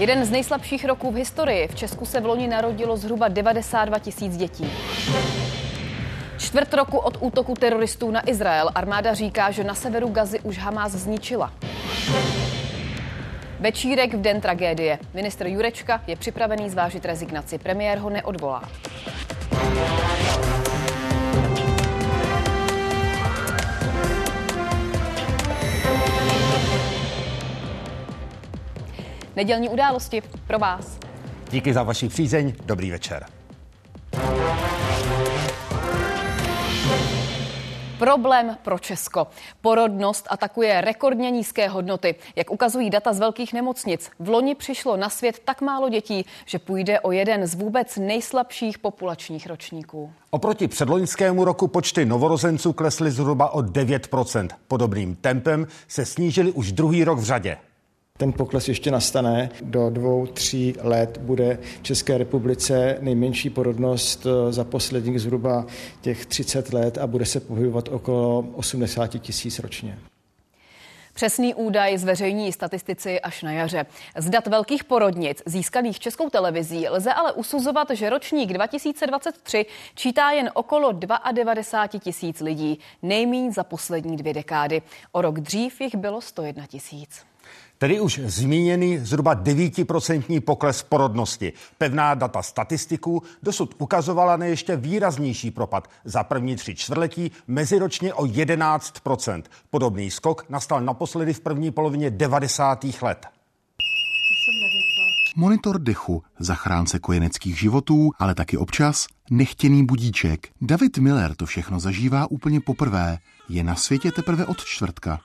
Jeden z nejslabších roků v historii. V Česku se v loni narodilo zhruba 92 tisíc dětí. Čtvrt roku od útoku teroristů na Izrael armáda říká, že na severu Gazy už Hamas zničila. Večírek v den tragédie. Ministr Jurečka je připravený zvážit rezignaci. Premiér ho neodvolá. Nedělní události pro vás. Díky za vaši přízeň. Dobrý večer. Problém pro Česko. Porodnost atakuje rekordně nízké hodnoty. Jak ukazují data z velkých nemocnic, v loni přišlo na svět tak málo dětí, že půjde o jeden z vůbec nejslabších populačních ročníků. Oproti předloňskému roku počty novorozenců klesly zhruba o 9%. Podobným tempem se snížily už druhý rok v řadě ten pokles ještě nastane. Do dvou, tří let bude v České republice nejmenší porodnost eh, za posledních zhruba těch 30 let a bude se pohybovat okolo 80 tisíc ročně. Přesný údaj zveřejní statistici až na jaře. Z dat velkých porodnic získaných českou televizí lze ale usuzovat, že ročník 2023 čítá jen okolo 92 tisíc lidí, nejmíň za poslední dvě dekády. O rok dřív jich bylo 101 tisíc. Tedy už zmíněný zhruba 9% pokles porodnosti. Pevná data statistiků dosud ukazovala na ještě výraznější propad. Za první tři čtvrtletí meziročně o 11%. Podobný skok nastal naposledy v první polovině 90. let. Monitor dechu, zachránce kojeneckých životů, ale taky občas nechtěný budíček. David Miller to všechno zažívá úplně poprvé. Je na světě teprve od čtvrtka.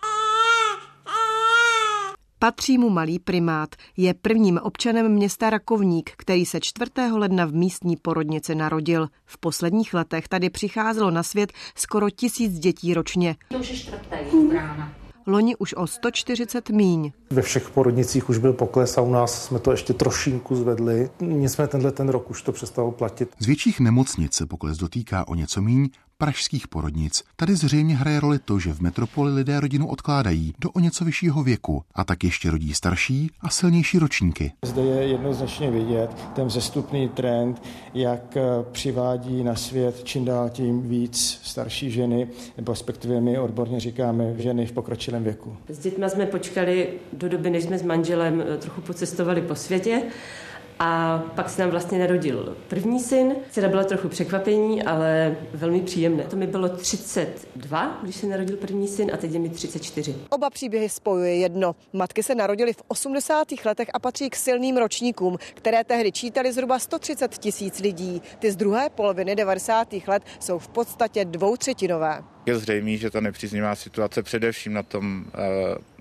Patří mu malý primát. Je prvním občanem města Rakovník, který se 4. ledna v místní porodnici narodil. V posledních letech tady přicházelo na svět skoro tisíc dětí ročně. To už je čtvrté rána loni už o 140 míň. Ve všech porodnicích už byl pokles a u nás jsme to ještě trošinku zvedli. Nicméně tenhle ten rok už to přestalo platit. Z větších nemocnic se pokles dotýká o něco míň, pražských porodnic. Tady zřejmě hraje roli to, že v metropoli lidé rodinu odkládají do o něco vyššího věku a tak ještě rodí starší a silnější ročníky. Zde je jednoznačně vidět ten zestupný trend, jak eh, přivádí na svět čím dál tím víc starší ženy, nebo respektive my odborně říkáme ženy v pokročilém věku. S dětmi jsme počkali do doby, než jsme s manželem eh, trochu pocestovali po světě a pak se nám vlastně narodil první syn. Teda bylo trochu překvapení, ale velmi příjemné. To mi bylo 32, když se narodil první syn a teď je mi 34. Oba příběhy spojuje jedno. Matky se narodily v 80. letech a patří k silným ročníkům, které tehdy čítali zhruba 130 tisíc lidí. Ty z druhé poloviny 90. let jsou v podstatě dvoutřetinové. Je zřejmé, že ta nepříznivá situace především na tom uh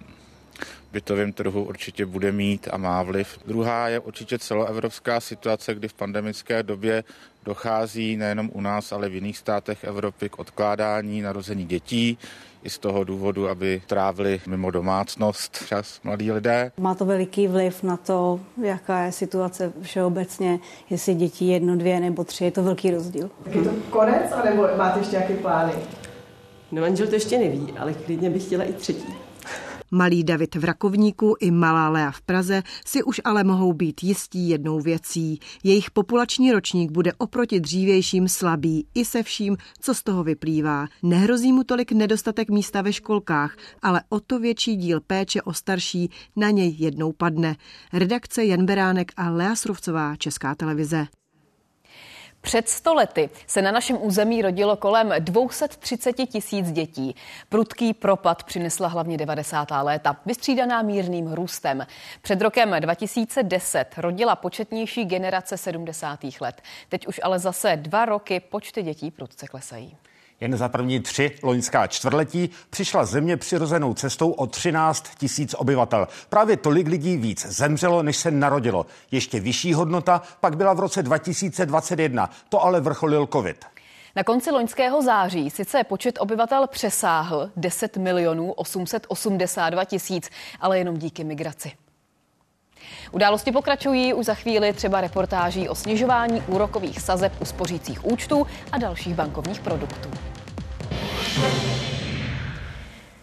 bytovém trhu určitě bude mít a má vliv. Druhá je určitě celoevropská situace, kdy v pandemické době dochází nejenom u nás, ale v jiných státech Evropy k odkládání narození dětí i z toho důvodu, aby trávili mimo domácnost čas mladí lidé. Má to veliký vliv na to, jaká je situace všeobecně, jestli dětí jedno, dvě nebo tři, je to velký rozdíl. Je to konec, anebo máte ještě nějaké plány? No manžel to ještě neví, ale klidně bych chtěla i třetí. Malý David v Rakovníku i malá Lea v Praze si už ale mohou být jistí jednou věcí. Jejich populační ročník bude oproti dřívějším slabý i se vším, co z toho vyplývá. Nehrozí mu tolik nedostatek místa ve školkách, ale o to větší díl péče o starší na něj jednou padne. Redakce Jan Beránek a Lea Srovcová, Česká televize. Před stolety se na našem území rodilo kolem 230 tisíc dětí. Prudký propad přinesla hlavně 90. léta, vystřídaná mírným růstem. Před rokem 2010 rodila početnější generace 70. let. Teď už ale zase dva roky počty dětí prudce klesají. Jen za první tři loňská čtvrtletí přišla země přirozenou cestou o 13 tisíc obyvatel. Právě tolik lidí víc zemřelo, než se narodilo. Ještě vyšší hodnota pak byla v roce 2021. To ale vrcholil covid. Na konci loňského září sice počet obyvatel přesáhl 10 milionů 882 tisíc, ale jenom díky migraci. Události pokračují už za chvíli třeba reportáží o snižování úrokových sazeb u spořících účtů a dalších bankovních produktů.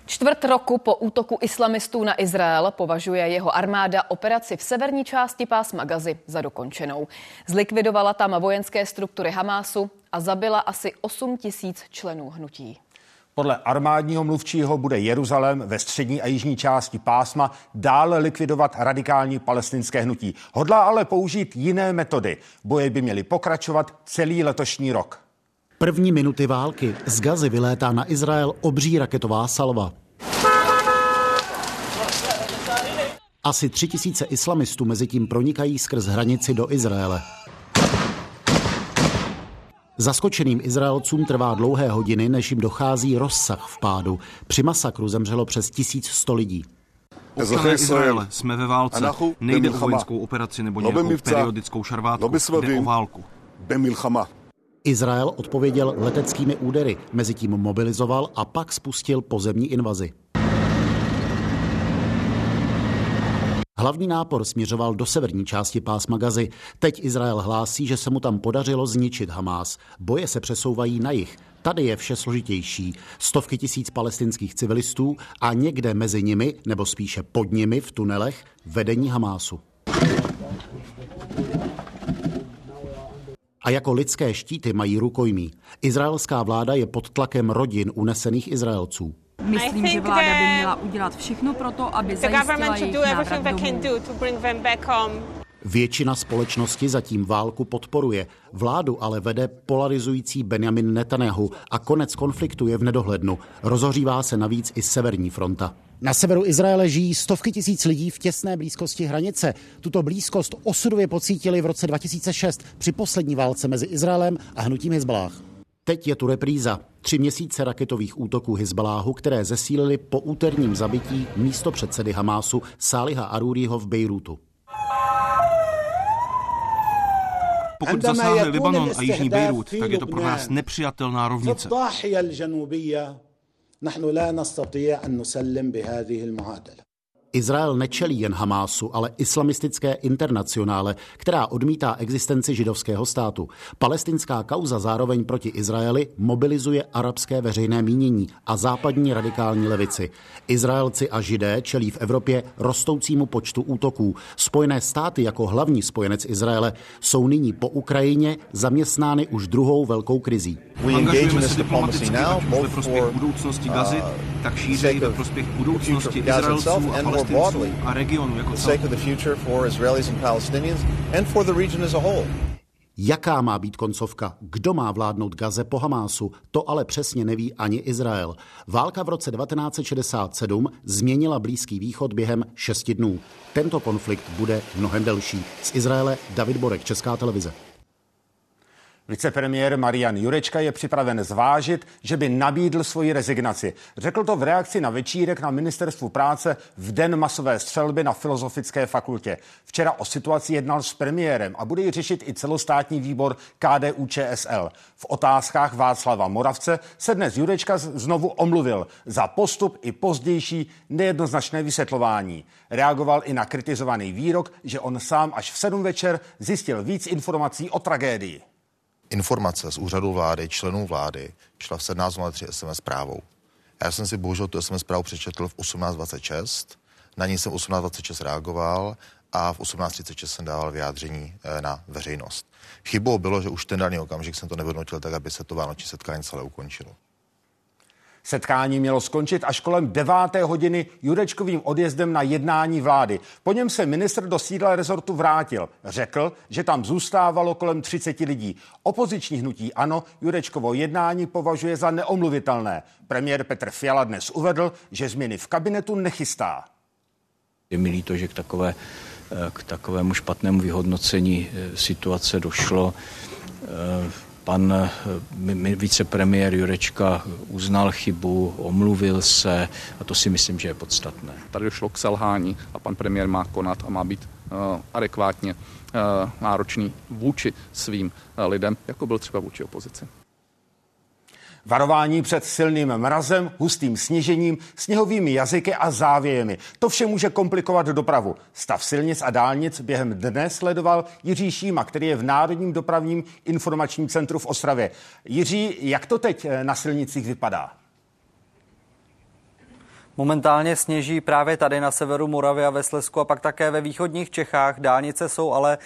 Čtvrt roku po útoku islamistů na Izrael považuje jeho armáda operaci v severní části pásma Gazy za dokončenou. Zlikvidovala tam vojenské struktury Hamásu a zabila asi 8 tisíc členů hnutí. Podle armádního mluvčího bude Jeruzalém ve střední a jižní části pásma dále likvidovat radikální palestinské hnutí. Hodlá ale použít jiné metody. Boje by měly pokračovat celý letošní rok. První minuty války z Gazy vylétá na Izrael obří raketová salva. Asi tři tisíce islamistů mezi tím pronikají skrz hranici do Izraele. Zaskočeným Izraelcům trvá dlouhé hodiny, než jim dochází rozsah v pádu. Při masakru zemřelo přes 1100 lidí. Občané Izraele, jsme ve válce. Nejde o vojenskou operaci nebo nějakou periodickou šarvátku. Jde o válku. Izrael odpověděl leteckými údery, mezi tím mobilizoval a pak spustil pozemní invazi. Hlavní nápor směřoval do severní části pásma Gazy. Teď Izrael hlásí, že se mu tam podařilo zničit Hamás. Boje se přesouvají na jih. Tady je vše složitější. Stovky tisíc palestinských civilistů a někde mezi nimi, nebo spíše pod nimi v tunelech, vedení Hamásu. A jako lidské štíty mají rukojmí. Izraelská vláda je pod tlakem rodin unesených Izraelců. Myslím, že vláda by měla udělat všechno pro to, aby zajistila jejich návrat domů. Většina společnosti zatím válku podporuje. Vládu ale vede polarizující Benjamin Netanyahu a konec konfliktu je v nedohlednu. Rozhořívá se navíc i severní fronta. Na severu Izraele žijí stovky tisíc lidí v těsné blízkosti hranice. Tuto blízkost osudově pocítili v roce 2006 při poslední válce mezi Izraelem a hnutím Hezbalách. Teď je tu repríza. Tři měsíce raketových útoků Hezbaláhu, které zesílili po úterním zabití místo předsedy Hamásu Sáliha Aruriho v Bejrutu. Pokud zasáhne Libanon a Jižní Bejrút, tak je to pro nás nepřijatelná rovnice. Izrael nečelí jen Hamásu, ale islamistické internacionále, která odmítá existenci židovského státu. Palestinská kauza zároveň proti Izraeli mobilizuje arabské veřejné mínění a západní radikální levici. Izraelci a židé čelí v Evropě rostoucímu počtu útoků. Spojené státy jako hlavní spojenec Izraele jsou nyní po Ukrajině zaměstnány už druhou velkou krizí. Angažujeme se diplomaticky ať už ve prospěch budoucnosti Gazy, tak šířeji ve prospěch budoucnosti Izraelců a Palestinců a regionu jako celku. Jaká má být koncovka? Kdo má vládnout Gaze po Hamásu? To ale přesně neví ani Izrael. Válka v roce 1967 změnila Blízký východ během šesti dnů. Tento konflikt bude mnohem delší. Z Izraele David Borek, Česká televize. Vicepremiér Marian Jurečka je připraven zvážit, že by nabídl svoji rezignaci. Řekl to v reakci na večírek na ministerstvu práce v den masové střelby na Filozofické fakultě. Včera o situaci jednal s premiérem a bude ji řešit i celostátní výbor KDU ČSL. V otázkách Václava Moravce se dnes Jurečka znovu omluvil za postup i pozdější nejednoznačné vysvětlování. Reagoval i na kritizovaný výrok, že on sám až v sedm večer zjistil víc informací o tragédii informace z úřadu vlády, členů vlády, šla v 17.03 SMS zprávou. Já jsem si bohužel tu SMS zprávu přečetl v 18.26, na ní jsem 18.26 reagoval a v 18.36 jsem dával vyjádření eh, na veřejnost. Chybou bylo, že už ten daný okamžik jsem to nevyhodnotil tak, aby se to vánoční setkání celé ukončilo. Setkání mělo skončit až kolem 9. hodiny Jurečkovým odjezdem na jednání vlády. Po něm se ministr do sídla rezortu vrátil. Řekl, že tam zůstávalo kolem 30 lidí. Opoziční hnutí ano Jurečkovo jednání považuje za neomluvitelné. Premiér Petr Fiala dnes uvedl, že změny v kabinetu nechystá. Je mi líto, že k, takové, k takovému špatnému vyhodnocení eh, situace došlo eh, Pan eh, vicepremiér Jurečka uznal chybu, omluvil se a to si myslím, že je podstatné. Tady došlo k selhání a pan premiér má konat a má být uh, adekvátně uh, náročný vůči svým lidem, jako byl třeba vůči opozici. Varování před silným mrazem, hustým sněžením, sněhovými jazyky a závějemi. To vše může komplikovat dopravu. Stav silnic a dálnic během dne sledoval Jiří Šíma, který je v Národním dopravním informačním centru v Ostravě. Jiří, jak to teď eh, na silnicích vypadá? Momentálně sněží právě tady na severu Moravy a ve Slesku a pak také ve východních Čechách. Dálnice jsou ale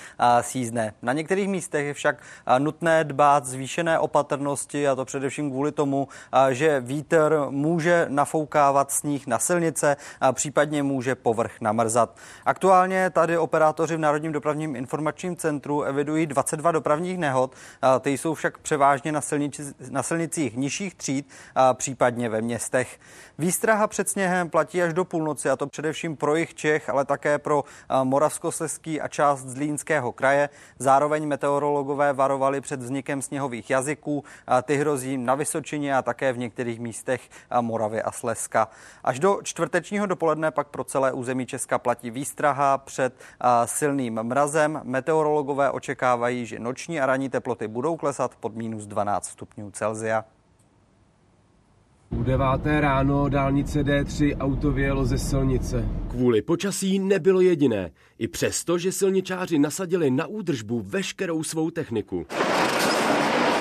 sízné. Na některých místech je však nutné dbát zvýšené opatrnosti a to především kvůli tomu, že vítr může nafoukávat sníh na silnice a případně může povrch namrzat. Aktuálně tady operátoři v Národním dopravním informačním centru evidují 22 dopravních nehod. Ty jsou však převážně na, silnici, na silnicích nižších tříd, případně ve městech. Výstraha před sněhem platí až do půlnoci, a to především pro jich Čech, ale také pro Moravskoslezský a část Zlínského kraje. Zároveň meteorologové varovali před vznikem sněhových jazyků. Ty hrozí na Vysočině a také v některých místech Moravy a Slezska. Až do čtvrtečního dopoledne pak pro celé území Česka platí výstraha před silným mrazem. Meteorologové očekávají, že noční a ranní teploty budou klesat pod minus 12 stupňů Celzia. U deváté ráno dálnice D3 auto vyjelo ze silnice. Kvůli počasí nebylo jediné. I přesto, že silničáři nasadili na údržbu veškerou svou techniku.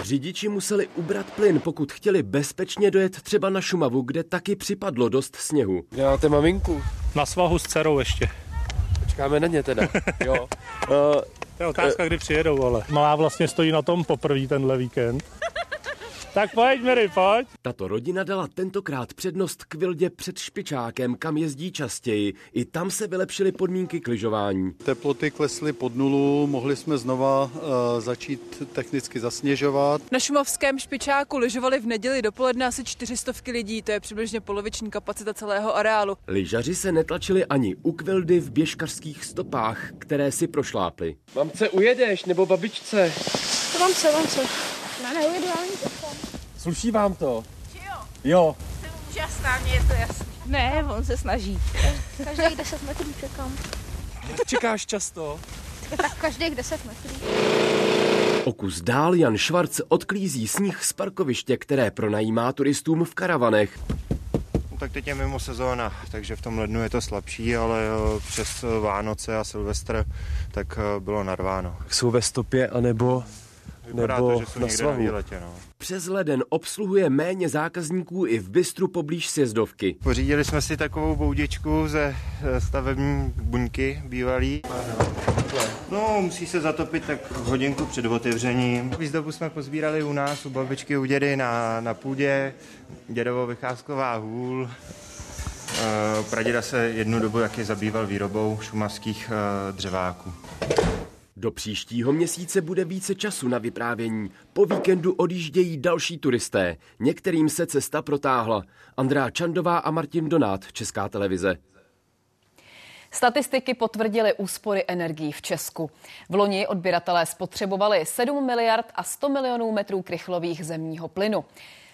Řidiči museli ubrat plyn, pokud chtěli bezpečně dojet třeba na Šumavu, kde taky připadlo dost sněhu. Kde máte maminku? Na svahu s dcerou ještě. Počkáme na ně teda. jo. Uh, to je otázka, kdy přijedou, ale. Malá vlastně stojí na tom poprvé tenhle víkend. Tak pojď, Mary, pojď. Tato rodina dala tentokrát přednost k Vildě před Špičákem, kam jezdí častěji. I tam se vylepšily podmínky k lyžování. Teploty klesly pod nulu, mohli jsme znova uh, začít technicky zasněžovat. Na šumovském Špičáku lyžovali v neděli dopoledne asi 400 lidí, to je přibližně poloviční kapacita celého areálu. Lyžaři se netlačili ani u Kvildy v běžkařských stopách, které si prošlápli. Mamce, ujedeš, nebo babičce? To mamce, mamce. Já neujedu, já Sluší vám to? Jo. Jo. Jsem úžasná, mě je to jasný. Ne, on se snaží. Každých 10 metrů čekám. Čekáš často? Tak každých 10 metrů. O kus dál Jan Švarc odklízí sníh z parkoviště, které pronajímá turistům v karavanech. No, tak teď je mimo sezóna, takže v tom lednu je to slabší, ale přes Vánoce a Silvestr tak bylo narváno. Jsou ve stopě, anebo Vypadá nebo to, že jsou na někde na výletě, no. Přes leden obsluhuje méně zákazníků i v bystru poblíž sjezdovky. Pořídili jsme si takovou boudičku ze stavební buňky bývalý. No, musí se zatopit tak hodinku před otevřením. Výzdobu jsme pozbírali u nás, u babičky, u dědy na, na půdě. Dědovo vycházková hůl. Praděda se jednu dobu taky zabýval výrobou šumavských dřeváků. Do příštího měsíce bude více času na vyprávění. Po víkendu odjíždějí další turisté. Některým se cesta protáhla. Andrá Čandová a Martin Donát, Česká televize. Statistiky potvrdily úspory energií v Česku. V loni odběratelé spotřebovali 7 miliard a 100 milionů metrů krychlových zemního plynu.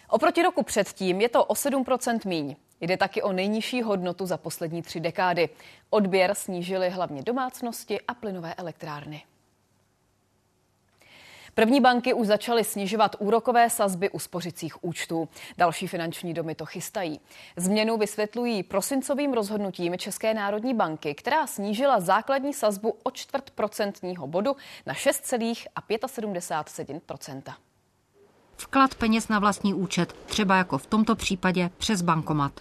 Oproti roku předtím je to o 7% míň. Jde taky o nejnižší hodnotu za poslední tři dekády. Odběr snížily hlavně domácnosti a plynové elektrárny. První banky už začaly snižovat úrokové sazby u spořicích účtů. Další finanční domy to chystají. Změnu vysvětlují prosincovým rozhodnutím České národní banky, která snížila základní sazbu o čtvrt procentního bodu na 6,75% Vklad peněz na vlastní účet, třeba jako v tomto případě přes bankomat.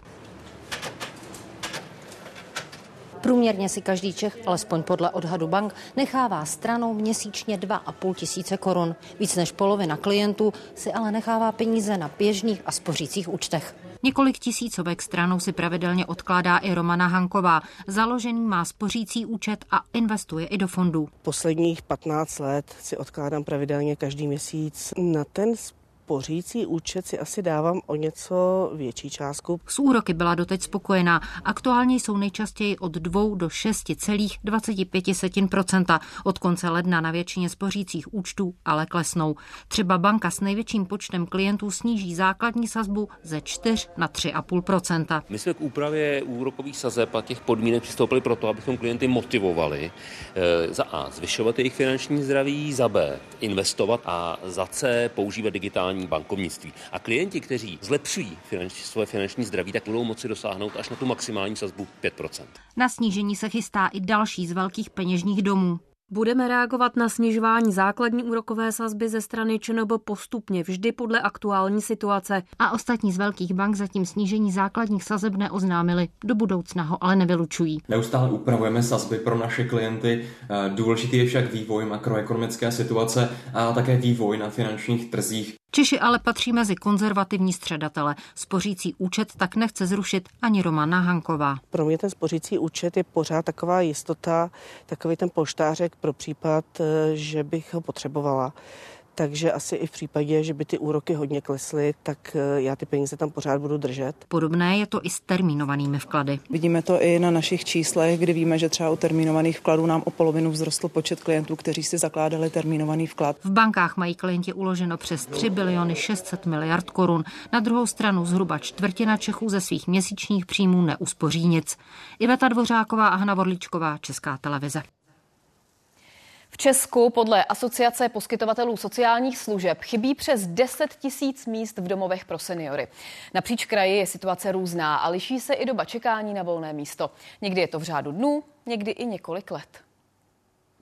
Průměrně si každý Čech, alespoň podle odhadu bank, nechává stranou měsíčně 2,5 tisíce korun. Víc než polovina klientů si ale nechává peníze na běžných a spořících účtech. Několik tisícovek stranou si pravidelně odkládá i Romana Hanková. Založený má spořící účet a investuje i do fondů. Posledních 15 let si odkládám pravidelně každý měsíc. Na ten spořící účet si asi dávám o něco větší částku. S úroky byla doteď spokojená. Aktuálně jsou nejčastěji od 2 do 6,25 Od konce ledna na většině spořících účtů ale klesnou. Třeba banka s největším počtem klientů sníží základní sazbu ze 4 na 3,5 My jsme k úpravě úrokových sazeb a těch podmínek přistoupili proto, abychom klienty motivovali e, za A zvyšovat jejich finanční zdraví, za B investovat a za C používat digitální digitální bankovnictví. A klienti, kteří zlepšují finanč, svoje finanční zdraví, tak budou moci dosáhnout až na tu maximální sazbu 5%. Na snížení se chystá i další z velkých peněžních domů. Budeme reagovat na snižování základní úrokové sazby ze strany ČNB postupně, vždy podle aktuální situace. A ostatní z velkých bank zatím snížení základních sazeb neoznámili. Do budoucna ho ale nevylučují. Neustále upravujeme sazby pro naše klienty. Důležitý je však vývoj makroekonomické situace a také vývoj na finančních trzích. Češi ale patří mezi konzervativní středatele. Spořící účet tak nechce zrušit ani Romana Hanková. Pro mě ten spořící účet je pořád taková jistota, takový ten polštářek pro případ, eh, že bych ho potřebovala takže asi i v případě, že by ty úroky hodně klesly, tak eh, já ty peníze tam pořád budu držet. Podobné je to i s termínovanými vklady. Vidíme to i na našich číslech, kdy víme, že třeba u termínovaných vkladů nám o polovinu vzrostl počet klientů, kteří si zakládali termínovaný vklad. V bankách mají klienti uloženo přes 3 biliony 600 miliard korun. Na druhou stranu zhruba čtvrtina Čechů ze svých měsíčních příjmů neuspoří nic. Iveta Dvořáková a Hana Vorličková, Česká televize. Česku podle Asociace poskytovatelů sociálních služeb chybí přes 10 tisíc míst v domovech pro seniory. Napříč kraji je situace různá a liší se i doba čekání na volné místo. Někdy je to v řádu dnů, někdy i několik let.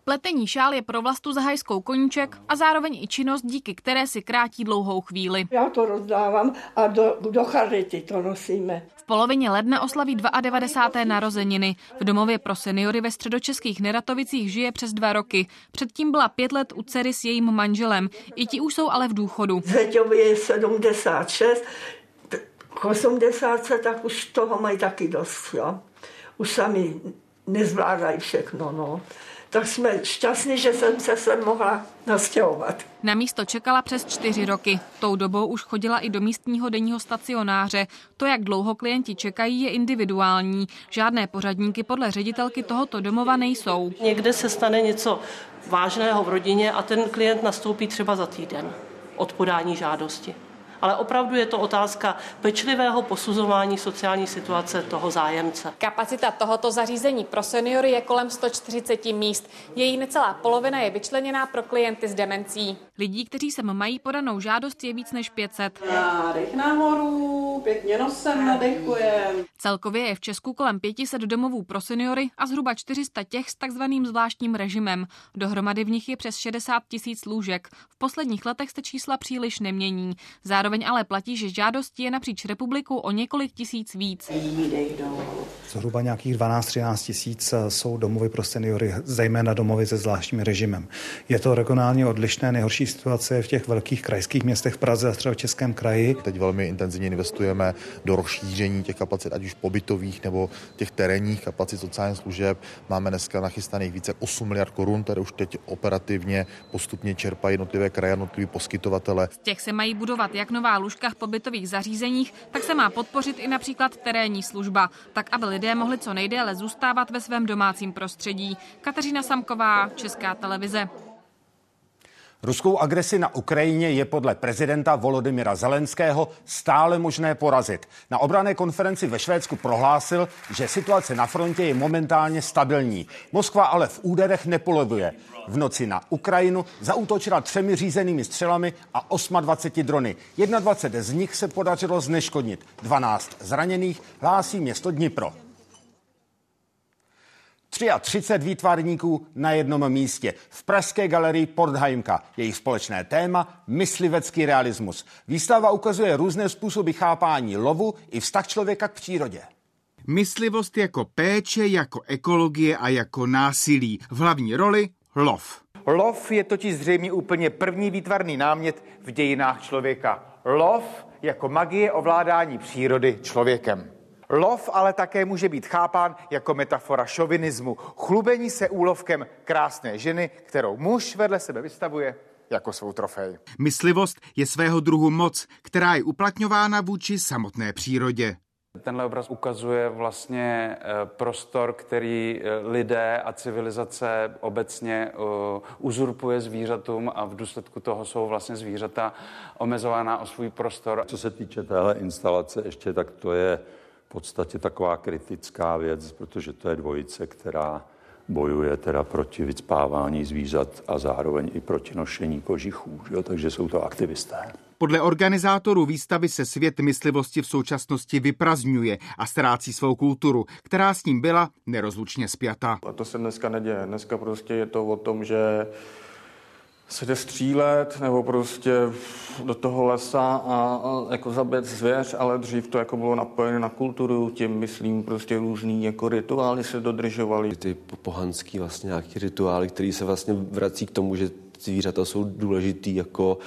Pletení šál je pro vlastu zahajskou koníček a zároveň i činnost, díky které si krátí dlouhou chvíli. Já to rozdávám a do, do charity to nosíme. V polovině ledna oslaví 92. narozeniny. V domově pro seniory ve středočeských Neratovicích žije přes dva roky. Předtím byla pět let u dcery s jejím manželem. I ti už jsou ale v důchodu. Zeťovi je 76, k 80, tak už toho mají taky dost. Jo? Už sami nezvládají všechno. No tak jsme šťastní, že jsem se sem mohla nastěhovat. Na místo čekala přes čtyři roky. Tou dobou už chodila i do místního denního stacionáře. To, jak dlouho klienti čekají, je individuální. Žádné pořadníky podle ředitelky tohoto domova nejsou. Někde se stane něco vážného v rodině a ten klient nastoupí třeba za týden od podání žádosti ale opravdu je to otázka pečlivého posuzování sociální situace toho zájemce. Kapacita tohoto zařízení pro seniory je kolem 140 míst. Její necelá polovina je vyčleněná pro klienty s demencí. Lidí, kteří sem mají podanou žádost, je víc než 500. Nádech nahoru, pěkně nosem nadechujem. Celkově je v Česku kolem 500 domovů pro seniory a zhruba 400 těch s takzvaným zvláštním režimem. Dohromady v nich je přes 60 tisíc lůžek. V posledních letech se čísla příliš nemění. Zároveň Zároveň ale platí, že žádostí je napříč republikou o několik tisíc víc. Zhruba nějakých 12-13 tisíc eh, jsou domovy pro seniory, zejména domovy se zvláštním režimem. Je to regionálně odlišné. Nejhorší situace je v těch velkých krajských městech v Praze a třeba v Českém kraji. Teď velmi intenzivně investujeme do rozšíření těch kapacit, ať už pobytových nebo těch terénních kapacit sociálních služeb. Máme dneska nachystaných více 8 miliard korun, které už teď operativně postupně čerpají jednotlivé kraje, jednotliví poskytovatele. Z těch se mají budovat jak nová lůžka v pobytových zařízeních, tak se má podpořit i například terénní služba, tak aby lidé mohli co nejdéle zůstávat ve svém domácím prostředí. Kateřina Samková, Česká televize. Ruskou agresi na Ukrajině je podle prezidenta Volodymyra Zelenského stále možné porazit. Na obrané konferenci ve Švédsku prohlásil, že situace na frontě je momentálně stabilní. Moskva ale v úderech nepolevuje. V noci na Ukrajinu zaútočila třemi řízenými střelami a 28 drony. 21 z nich se podařilo zneškodnit. 12 zraněných hlásí město Dnipro. 33 výtvarníků na jednom místě v Pražské galerii Portheimka. Jejich společné téma myslivecký realismus. Výstava ukazuje různé způsoby chápání lovu i vztah člověka k přírodě. Myslivost jako péče, jako ekologie a jako násilí. V hlavní roli lov. Lov je totiž zřejmě úplně první výtvarný námět v dějinách člověka. Lov jako magie ovládání přírody člověkem. Lov ale také může být chápán jako metafora šovinismu, chlubení se úlovkem krásné ženy, kterou muž vedle sebe vystavuje jako svou trofej. Myslivost je svého druhu moc, která je uplatňována vůči samotné přírodě. Tenhle obraz ukazuje vlastně eh, prostor, který eh, lidé a civilizace obecně eh, uzurpuje zvířatům a v důsledku toho jsou vlastně zvířata omezována o svůj prostor. Co se týče téhle instalace ještě, tak to je v podstatě taková kritická věc, protože to je dvojice, která bojuje teda proti vycpávání zvířat a zároveň i proti nošení kožichů. Jo? Takže jsou to aktivisté. Podle organizátorů výstavy se svět myslivosti v současnosti vyprazňuje a ztrácí svou kulturu, která s ním byla nerozlučně spjata. A to se dneska neděje. Dneska prostě je to o tom, že se jde střílet nebo prostě do toho lesa a, a jako zabít zvěř, ale dřív to jako bylo napojené na kulturu, tím myslím prostě různý jako rituály se dodržovaly. Ty pohanský vlastně nějaký rituály, který se vlastně vrací k tomu, že zvířata jsou důležitý jako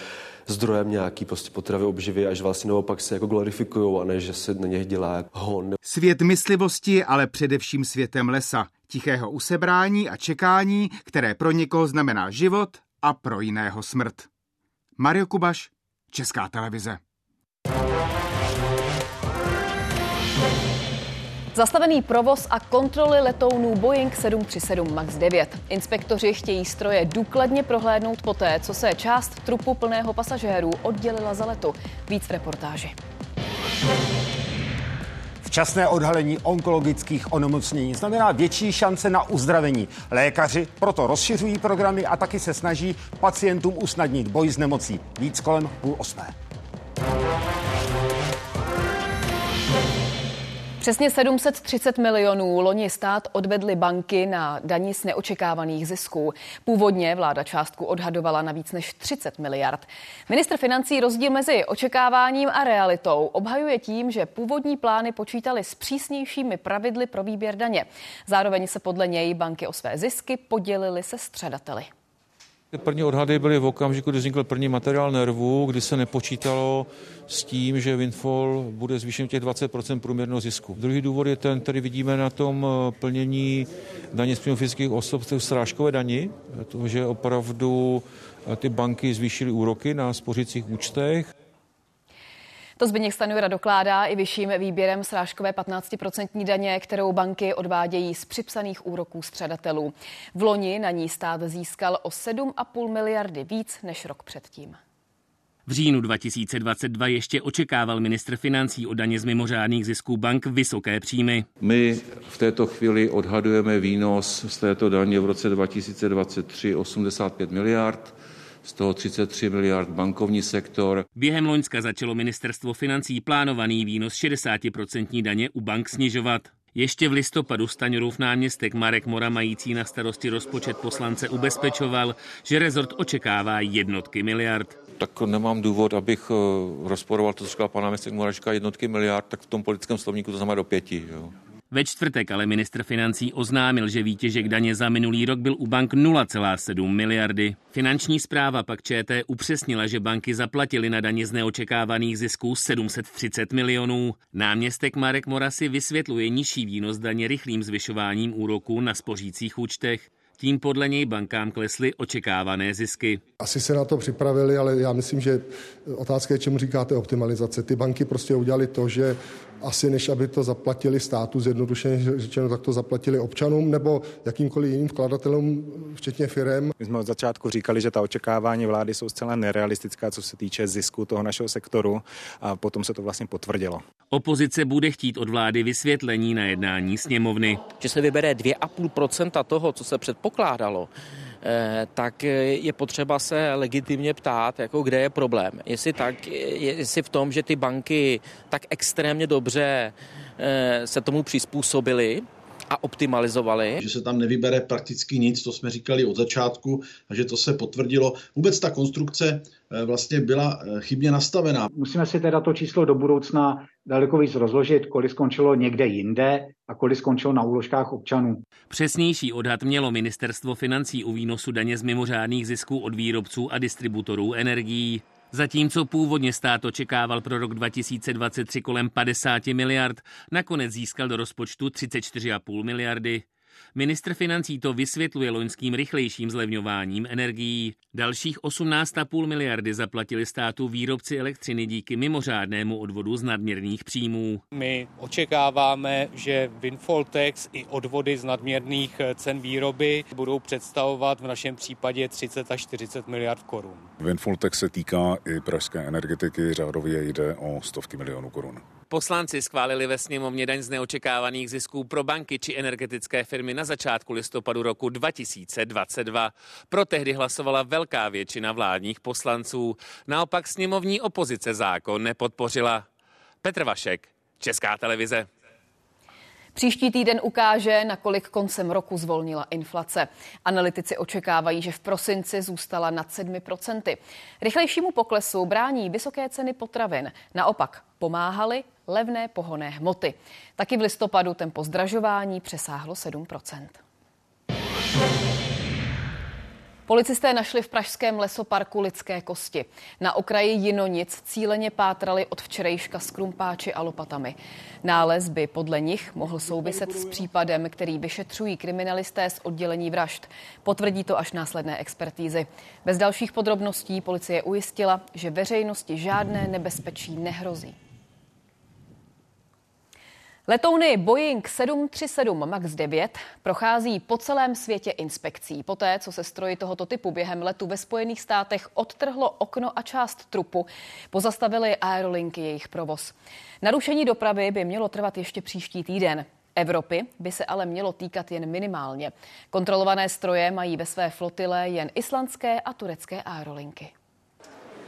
zdrojem nějaký prostě potravy obživy, až vlastně naopak se jako glorifikují a ne, že se na něch dělá hon. Svět myslivosti je ale především světem lesa, tichého usebrání a čekání, které pro někoho znamená život a pro jiného smrt. Mario Kubaš, Česká televize. Zastavený provoz a kontroly letounů Boeing 737 MAX 9. Inspektoři chtějí stroje důkladně prohlédnout poté, co se část trupu plného pasažérů oddělila za letu. Víc v reportáži. Včasné odhalení onkologických onemocnění znamená větší šance na uzdravení. Lékaři proto rozšiřují programy a taky se snaží pacientům usnadnit boj s nemocí. Víc kolem půl osmé. Přesně 730 milionů loni stát odvedly banky na daní z neočekávaných zisků. Původně vláda částku odhadovala na víc než 30 miliard. Ministr financí rozdíl mezi očekáváním a realitou obhajuje tím, že původní plány počítaly s přísnějšími pravidly pro výběr daně. Zároveň se podle něj banky o své zisky podělily se středateli. Ty první odhady byly v okamžiku, kdy vznikl první materiál nervu, kdy se nepočítalo s tím, že Windfall bude zvýšen těch 20% průměrného zisku. Druhý důvod je ten, který vidíme na tom eh, plnění daně z příjmu fyzických osob v srážkové dani, to, že opravdu eh, ty banky zvýšily úroky na spořících účtech. To Zbigněk Stanjura dokládá i vyšším výběrem srážkové 15% daně, kterou banky odvádějí z připsaných úroků středatelů. V loni na ní stát získal o 7,5 miliardy víc než rok předtím. V říjnu 2022 ještě očekával ministr financí o daně z mimořádných zisků bank vysoké příjmy. My v této chvíli odhadujeme výnos z této daně v roce 2023 85 miliard z toho 33 miliard bankovní sektor. Během Loňska začalo ministerstvo financí plánovaný výnos 60% daně u bank snižovat. Ještě v listopadu Staňurův náměstek Marek Mora, mající na starosti rozpočet poslance, ubezpečoval, že rezort očekává jednotky miliard. Tak nemám důvod, abych eh, rozporoval to, co říkal pan náměstek Moračka, jednotky miliard, tak v tom politickém slovníku to znamená do pěti. Jo. Ve čtvrtek ale ministr financí oznámil, že výtěžek daně za minulý rok byl u bank 0,7 miliardy. Finanční zpráva pak ČT upřesnila, že banky zaplatily na daně z neočekávaných zisků 730 milionů. Náměstek Marek Morasi vysvětluje nižší výnos daně rychlým zvyšováním úroků na spořících účtech. Tím podle něj bankám klesly očekávané zisky. Asi se na to připravili, ale já myslím, že otázka je, čemu říkáte optimalizace. Ty banky prostě udělali to, že asi než aby to zaplatili státu, zjednodušeně řečeno, tak to zaplatili občanům nebo jakýmkoliv jiným vkladatelům, včetně firem. My jsme od začátku říkali, že ta očekávání vlády jsou zcela nerealistická, co se týče zisku toho našeho sektoru a potom se to vlastně potvrdilo. Opozice bude chtít od vlády vysvětlení na jednání sněmovny. Že se vybere 2,5% toho, co se předpokládalo, tak je potřeba se legitimně ptát, jako kde je problém. Jestli, tak, jestli v tom, že ty banky tak extrémně dobře eh, se tomu přizpůsobily, a optimalizovali. Že se tam nevybere prakticky nic, to jsme říkali od začátku a že to se potvrdilo. Vůbec ta konstrukce eh, vlastně byla chybně nastavená. Musíme si teda to číslo do budoucna daleko víc rozložit, kolik skončilo někde jinde a kolik skončilo na úložkách občanů. Přesnější odhad mělo ministerstvo financí u výnosu daně z mimořádných zisků od výrobců a distributorů energií. Zatímco původně stát očekával pro rok 2023 kolem 50 miliard, nakonec získal do rozpočtu 34,5 miliardy. Ministr financí to vysvětluje loňským rychlejším zlevňováním energií. Dalších 18,5 miliardy zaplatili státu výrobci elektřiny díky mimořádnému odvodu z nadměrných příjmů. My očekáváme, že windfall tax i odvody z nadměrných cen výroby budou představovat v našem případě 30 až 40 miliard korun. Windfall tax se týká i pražské energetiky, řádově jde o stovky milionů korun. Poslanci schválili ve sněmovně daň z neočekávaných zisků pro banky či energetické firmy na začátku listopadu roku 2022. Pro tehdy hlasovala velká většina vládních poslanců. Naopak sněmovní opozice zákon nepodpořila. Petr Vašek, Česká televize. Příští týden ukáže, nakolik koncem roku zvolnila inflace. Analytici očekávají, že v prosinci zůstala nad 7%. Rychlejšímu poklesu brání vysoké ceny potravin. Naopak pomáhaly levné pohonné hmoty. Taky v listopadu tempo zdražování přesáhlo 7%. Policisté našli v pražském lesoparku lidské kosti. Na okraji Jinonic cíleně pátrali od včerejška s krumpáči a lopatami. Nález by podle nich mohl souviset s případem, který vyšetřují kriminalisté z oddělení vražd. Potvrdí to až následné expertízy. Bez dalších podrobností policie ujistila, že veřejnosti žádné nebezpečí nehrozí. Letouny Boeing 737 MAX 9 prochází po celém světě inspekcí. Poté, co se stroji tohoto typu během letu ve Spojených státech odtrhlo okno a část trupu, pozastavili aerolinky jejich provoz. Narušení dopravy by mělo trvat ještě příští týden. Evropy by se ale mělo týkat jen minimálně. Kontrolované stroje mají ve své flotile jen islandské a turecké aerolinky.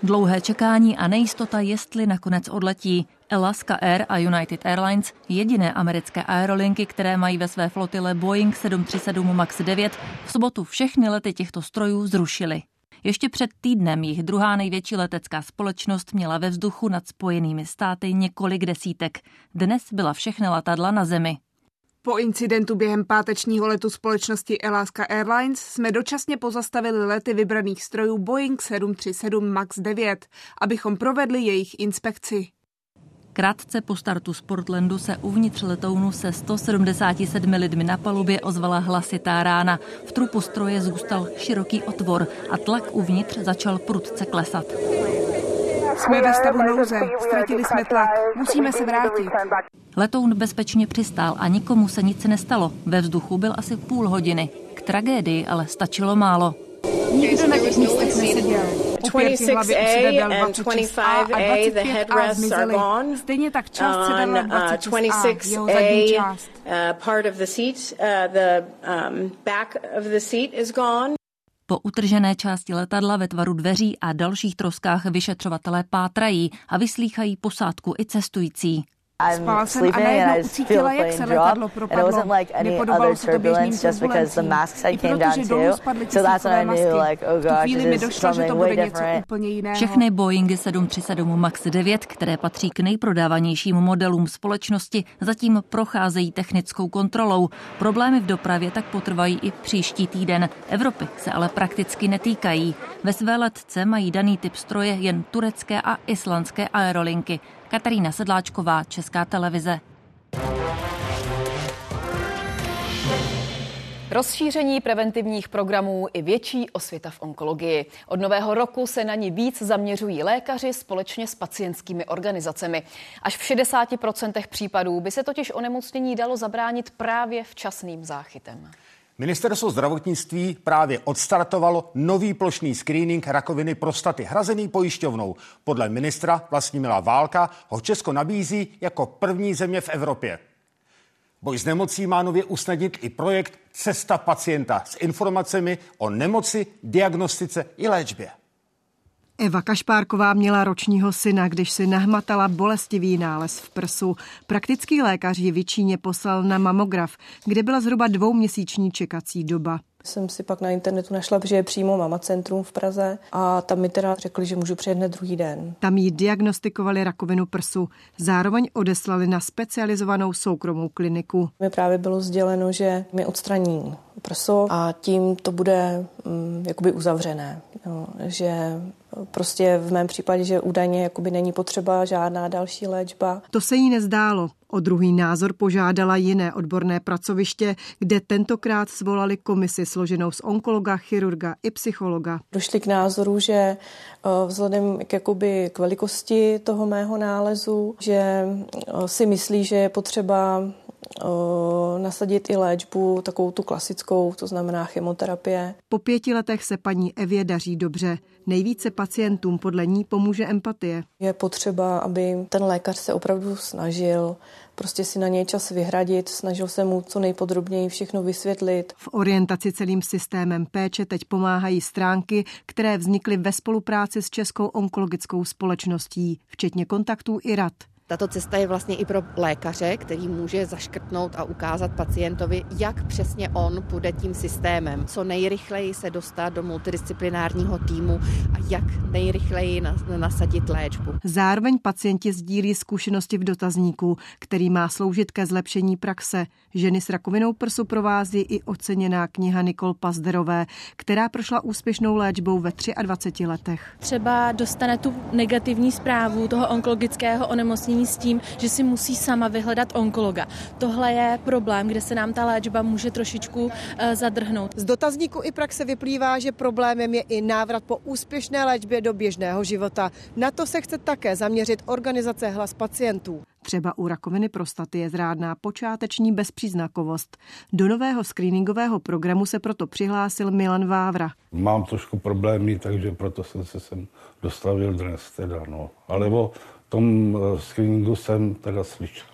Dlouhé čekání a nejistota, jestli nakonec odletí. Alaska Air a United Airlines, jediné americké aerolinky, které mají ve své flotile Boeing 737 MAX 9, v sobotu všechny lety těchto strojů zrušily. Ještě před týdnem jich druhá největší letecká společnost měla ve vzduchu nad spojenými státy několik desítek. Dnes byla všechny letadla na zemi. Po incidentu během pátečního letu společnosti Alaska Airlines jsme dočasně pozastavili lety vybraných strojů Boeing 737 MAX 9, abychom provedli jejich inspekci. Krátce po startu z Portlandu se uvnitř letounu se 177 lidmi na palubě ozvala hlasitá rána. V trupu stroje zůstal široký otvor a tlak uvnitř začal prudce klesat. Jsme ve stavu nouze, ztratili jsme tlak, musíme se vrátit. Letoun bezpečně přistál a nikomu se nic nestalo. Ve vzduchu byl asi půl hodiny. K tragédii ale stačilo málo. Nikdo na těch místech neseděl. 26A and 25A, the headrests are gone. Stejně tak část sedadla 26A, uh, part of the seat, uh, the um, back of the seat is gone. Po utržené části letadla ve tvaru dveří a dalších troskách vyšetřovatelé pátrají a vyslýchají posádku i cestující. Spala jsem a najednou ucítila, jak se letadlo propadlo. Nepodobalo se to běžným turbulencím. I protože dolů spadly tisícové masky. V tu chvíli mi došlo, že to bude něco úplně jiného. Všechny Boeingy 737 MAX 9, které patří k nejprodávanějším modelům společnosti, zatím procházejí technickou kontrolou. Problémy v dopravě tak potrvají i příští týden. Evropy se ale prakticky netýkají. Ve své letce mají daný typ stroje jen turecké a islandské aerolinky. Katarína Sedláčková, Česká televize. Rozšíření preventivních programů i větší osvěta v onkologii. Od nového roku se na ní víc zaměřují lékaři společně s pacientskými organizacemi. Až v 60% případů by se totiž onemocnění dalo zabránit právě včasným záchytem. Ministerstvo zdravotnictví právě odstartovalo nový plošný screening rakoviny prostaty hrazený pojišťovnou. Podle ministra Vlastimila Válka ho Česko nabízí jako první země v Evropě. Boj s nemocí má nově usnadnit i projekt Cesta pacienta s informacemi o nemoci, diagnostice i léčbě. Eva Kašpárková měla ročního syna, když si nahmatala bolestivý nález v prsu. Praktický lékař ji vyčíně poslal na mamograf, kde byla zhruba dvouměsíční čekací doba. Jsem si pak na internetu našla, že je přímo mama centrum v Praze a tam mi teda řekli, že můžu přijet hned druhý den. Tam jí diagnostikovali rakovinu prsu. Zároveň odeslali na specializovanou soukromou kliniku. Mi právě bylo sděleno, že mi odstraní prso a tím to bude um, jakoby uzavřené. No, že prostě v mém případě, že údajně jakoby není potřeba žádná další léčba. To se jí nezdálo. O druhý názor požádala jiné odborné pracoviště, kde tentokrát svolali komisi složenou z onkologa, chirurga i psychologa. Došli k názoru, že eh, vzhledem k, jakoby, k velikosti toho mého nálezu, že eh, si myslí, že je potřeba nasadit i léčbu, takovou tu klasickou, to znamená chemoterapie. Po pěti letech se paní Evě daří dobře. Nejvíce pacientům podle ní pomůže empatie. Je potřeba, aby ten lékař se opravdu snažil prostě si na něj čas vyhradit, snažil se mu co nejpodrobněji všechno vysvětlit. V orientaci celým systémem péče teď pomáhají stránky, které vznikly ve spolupráci s Českou onkologickou společností, včetně kontaktů i rad. Tato cesta je vlastně i pro lékaře, který může zaškrtnout a ukázat pacientovi, jak přesně on půjde tím systémem. Co nejrychleji se dostat do multidisciplinárního týmu a jak nejrychleji nasadit léčbu. Zároveň pacienti sdílí zkušenosti v dotazníku, který má sloužit ke zlepšení praxe. Ženy s rakovinou prsu provází i oceněná kniha Nikol Pazderové, která prošla úspěšnou léčbou ve 23 letech. Třeba dostane tu negativní zprávu toho onkologického onemocnění s tím, že si musí sama vyhledat onkologa. Tohle je problém, kde se nám ta léčba může trošičku uh, zadrhnout. Z dotazníku i praxe vyplývá, že problémem je i návrat po úspěšné léčbě do běžného života. Na to se chce také zaměřit organizace hlas pacientů. Třeba u rakoviny prostaty je zrádná počáteční bezpříznakovost. Do nového screeningového programu se proto přihlásil Milan Vávra. Mám trošku problémy, takže proto jsem se sem dostavil dnes teda, no. Ale o tom eh, screeningu jsem teda slyšel.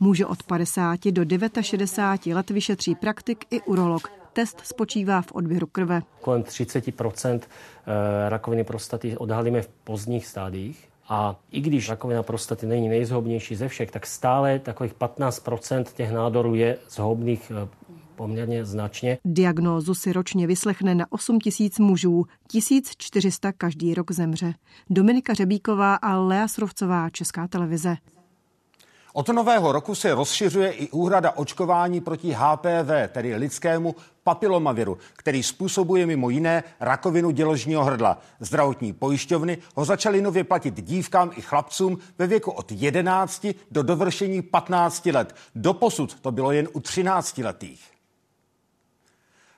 Může od 50 do 69 let vyšetří praktik i urolog. Test spočívá v odběru krve. Kolem 30 eh, rakoviny prostaty odhalíme v pozdních stádiích. A i když rakovina prostaty není nejzhoubnější ze všech, tak stále takových 15% těch nádorů je zhoubných eh, poměrně značně. Diagnózu si ročně vyslechne na 8 tisíc mužů, 1400 každý rok zemře. Dominika Řebíková a Lea Srovcová, Česká televize. Od nového roku se rozšiřuje i úhrada očkování proti HPV, tedy lidskému papilomaviru, který způsobuje mimo jiné rakovinu děložního hrdla. Zdravotní pojišťovny ho začaly nově platit dívkám i chlapcům ve věku od 11 do dovršení 15 let. Doposud to bylo jen u 13 letých.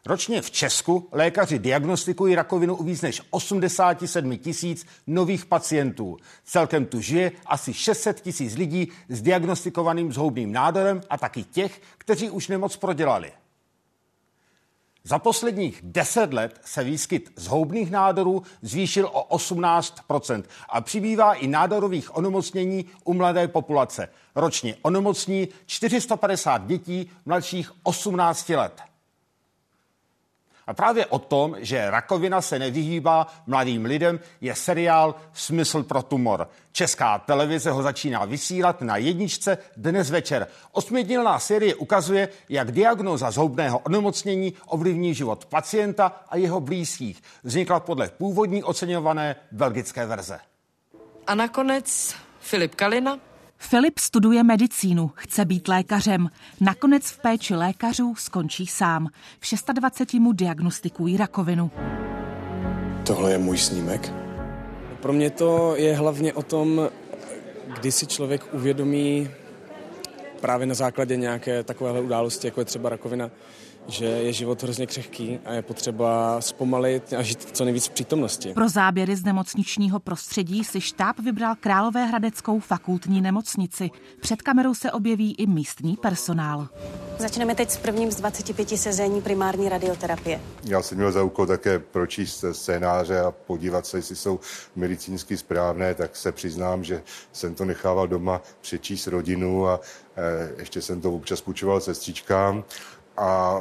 Ročně v Česku lékaři diagnostikují rakovinu u víc než 87 tisíc nových pacientů. Celkem tu žije asi 600 tisíc lidí s diagnostikovaným zhoubným nádorem a taky těch, kteří už nemoc prodělali. Za posledních 10 let se výskyt zhoubných nádorů zvýšil o 18% a přibývá i nádorových onemocnění u mladé populace. Ročně onemocní 450 dětí mladších 18 let. A právě o tom, že rakovina se nevyhýbá mladým lidem, je seriál Smysl pro tumor. Česká televize ho začíná vysílat na jedničce dnes večer. Osmědnělná série ukazuje, jak diagnoza zhoubného onemocnění ovlivní život pacienta a jeho blízkých. Vznikla podle původní oceňované belgické verze. A nakonec Filip Kalina, Filip studuje medicínu, chce být lékařem. Nakonec v péči lékařů skončí sám. V 26 mu diagnostikují rakovinu. Tohle je můj snímek? Pro mě to je hlavně o tom, kdy si člověk uvědomí právě na základě nějaké takovéhle události, jako je třeba rakovina, že je život hrozně křehký a je potřeba zpomalit a žít co nejvíc v přítomnosti. Pro záběry z nemocničního prostředí si štáb vybral Královéhradeckou fakultní nemocnici. Před kamerou se objeví i místní personál. Začneme teď s prvním z 25 sezení primární radioterapie. Já jsem měl za úkol také pročíst scénáře a podívat se, jestli jsou medicínsky správné, tak se přiznám, že jsem to nechával doma přečíst rodinu a e, ještě jsem to občas půjčoval sestřičkám a